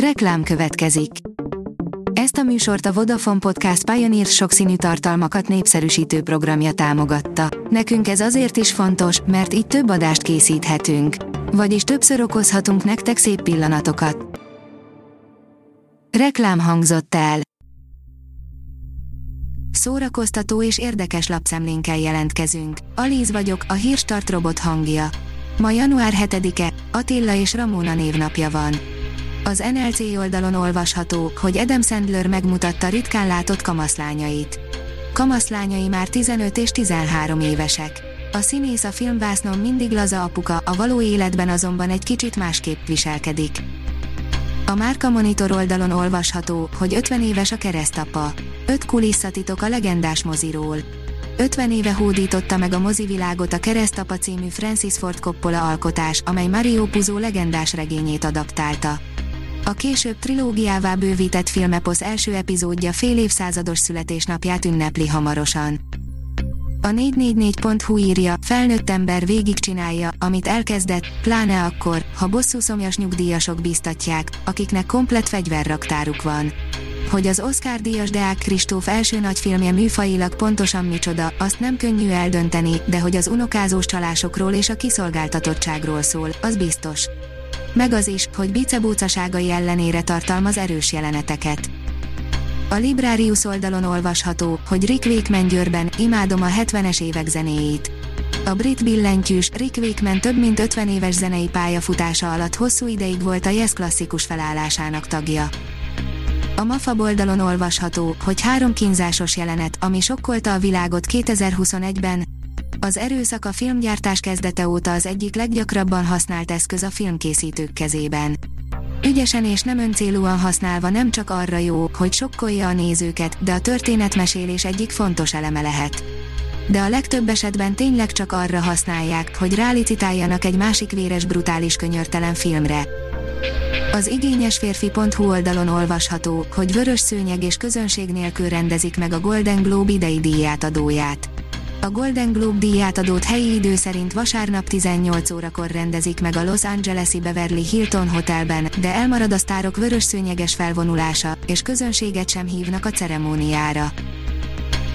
Reklám következik. Ezt a műsort a Vodafone Podcast Pioneer sokszínű tartalmakat népszerűsítő programja támogatta. Nekünk ez azért is fontos, mert így több adást készíthetünk. Vagyis többször okozhatunk nektek szép pillanatokat. Reklám hangzott el. Szórakoztató és érdekes lapszemlénkkel jelentkezünk. Alíz vagyok, a hírstart robot hangja. Ma január 7-e, Attila és Ramona névnapja van. Az NLC oldalon olvasható, hogy Adam Sandler megmutatta ritkán látott kamaszlányait. Kamaszlányai már 15 és 13 évesek. A színész a filmvásznon mindig laza apuka, a való életben azonban egy kicsit másképp viselkedik. A Márka Monitor oldalon olvasható, hogy 50 éves a keresztapa. 5 kulisszatitok a legendás moziról. 50 éve hódította meg a mozivilágot a Keresztapa című Francis Ford Coppola alkotás, amely Mario Puzo legendás regényét adaptálta. A később trilógiává bővített filmeposz első epizódja fél évszázados születésnapját ünnepli hamarosan. A 444.hu írja, felnőtt ember végigcsinálja, amit elkezdett, pláne akkor, ha bosszúszomjas nyugdíjasok biztatják, akiknek komplet fegyverraktáruk van. Hogy az Oscar díjas Deák Kristóf első nagyfilmje műfajilag pontosan micsoda, azt nem könnyű eldönteni, de hogy az unokázós csalásokról és a kiszolgáltatottságról szól, az biztos meg az is, hogy bicebócaságai ellenére tartalmaz erős jeleneteket. A Librarius oldalon olvasható, hogy Rick Wakeman Győrben, imádom a 70-es évek zenéjét. A brit billentyűs Rick Wakeman több mint 50 éves zenei pályafutása alatt hosszú ideig volt a Yes klasszikus felállásának tagja. A MAFA oldalon olvasható, hogy három kínzásos jelenet, ami sokkolta a világot 2021-ben, az erőszak a filmgyártás kezdete óta az egyik leggyakrabban használt eszköz a filmkészítők kezében. Ügyesen és nem öncélúan használva nem csak arra jó, hogy sokkolja a nézőket, de a történetmesélés egyik fontos eleme lehet. De a legtöbb esetben tényleg csak arra használják, hogy rálicitáljanak egy másik véres brutális könyörtelen filmre. Az igényes férfi.hu oldalon olvasható, hogy vörös szőnyeg és közönség nélkül rendezik meg a Golden Globe idei díját adóját. A Golden Globe díját adott helyi idő szerint vasárnap 18 órakor rendezik meg a Los Angeles-i Beverly Hilton Hotelben, de elmarad a sztárok vörös szőnyeges felvonulása, és közönséget sem hívnak a ceremóniára.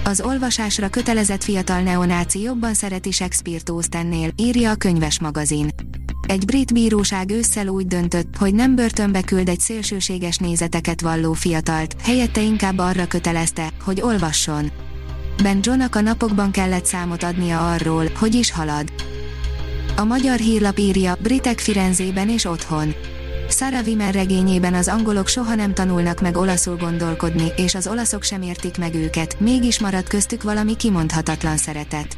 Az olvasásra kötelezett fiatal neonáci jobban szereti Shakespeare-t írja a könyves magazin. Egy brit bíróság ősszel úgy döntött, hogy nem börtönbe küld egy szélsőséges nézeteket valló fiatalt, helyette inkább arra kötelezte, hogy olvasson. Ben Johnnak a napokban kellett számot adnia arról, hogy is halad. A magyar hírlap írja, britek Firenzében és otthon. Sarah Wimmer regényében az angolok soha nem tanulnak meg olaszul gondolkodni, és az olaszok sem értik meg őket, mégis marad köztük valami kimondhatatlan szeretet.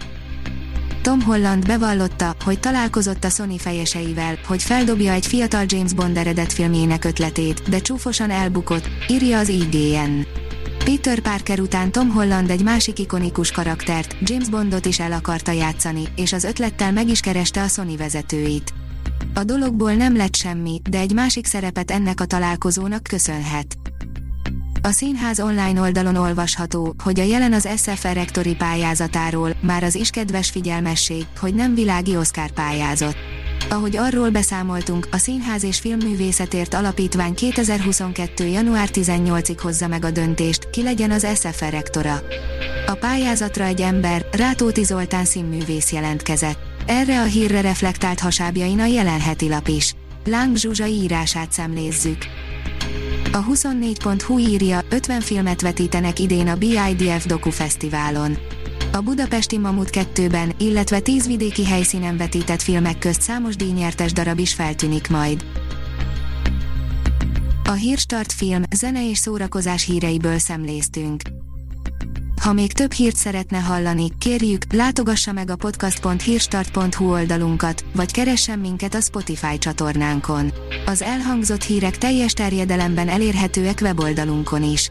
Tom Holland bevallotta, hogy találkozott a Sony fejeseivel, hogy feldobja egy fiatal James Bond eredet filmjének ötletét, de csúfosan elbukott, írja az IGN. Peter Parker után Tom Holland egy másik ikonikus karaktert, James Bondot is el akarta játszani, és az ötlettel meg is kereste a Sony vezetőit. A dologból nem lett semmi, de egy másik szerepet ennek a találkozónak köszönhet. A színház online oldalon olvasható, hogy a jelen az SF rektori pályázatáról, már az is kedves figyelmesség, hogy nem világi Oscar pályázat. Ahogy arról beszámoltunk, a Színház és Filmművészetért Alapítvány 2022. január 18-ig hozza meg a döntést, ki legyen az SFR rektora. A pályázatra egy ember, Rátóti Zoltán színművész jelentkezett. Erre a hírre reflektált hasábjain a jelenheti lap is. Láng Zsuzsa írását szemlézzük. A 24.hu írja, 50 filmet vetítenek idén a BIDF Doku Fesztiválon. A budapesti Mamut 2-ben, illetve 10 vidéki helyszínen vetített filmek közt számos díjnyertes darab is feltűnik majd. A Hírstart film, zene és szórakozás híreiből szemléztünk. Ha még több hírt szeretne hallani, kérjük, látogassa meg a podcast.hírstart.hu oldalunkat, vagy keressen minket a Spotify csatornánkon. Az elhangzott hírek teljes terjedelemben elérhetőek weboldalunkon is.